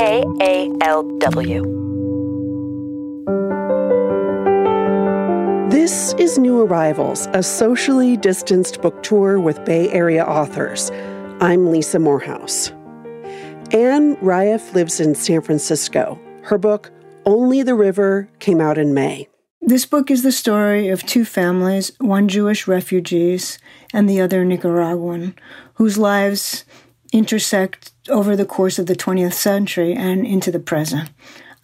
K A L W. This is New Arrivals, a socially distanced book tour with Bay Area authors. I'm Lisa Morehouse. Anne Raeff lives in San Francisco. Her book, Only the River, came out in May. This book is the story of two families, one Jewish refugees and the other Nicaraguan, whose lives intersect over the course of the 20th century and into the present.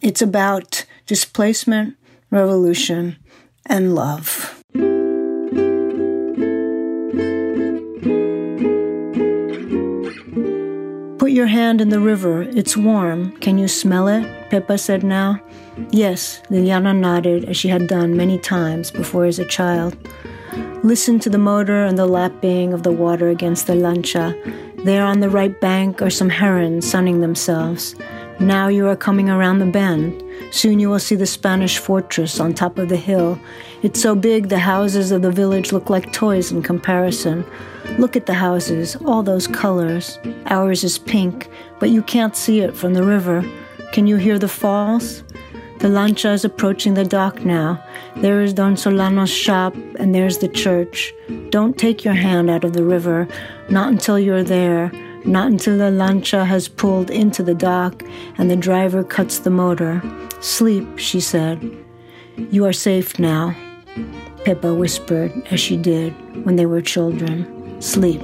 It's about displacement, revolution, and love. Put your hand in the river. It's warm. Can you smell it? Pepa said now. Yes, Liliana nodded as she had done many times before as a child. Listen to the motor and the lapping of the water against the lancha. There on the right bank are some herons sunning themselves. Now you are coming around the bend. Soon you will see the Spanish fortress on top of the hill. It's so big the houses of the village look like toys in comparison. Look at the houses, all those colors. Ours is pink, but you can't see it from the river. Can you hear the falls? The lancha is approaching the dock now. There is Don Solano's shop, and there's the church. Don't take your hand out of the river, not until you're there, not until the lancha has pulled into the dock and the driver cuts the motor. Sleep, she said. You are safe now, Pepa whispered as she did when they were children. Sleep.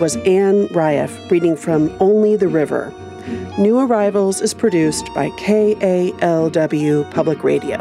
Was Anne Raeff reading from Only the River. New Arrivals is produced by KALW Public Radio.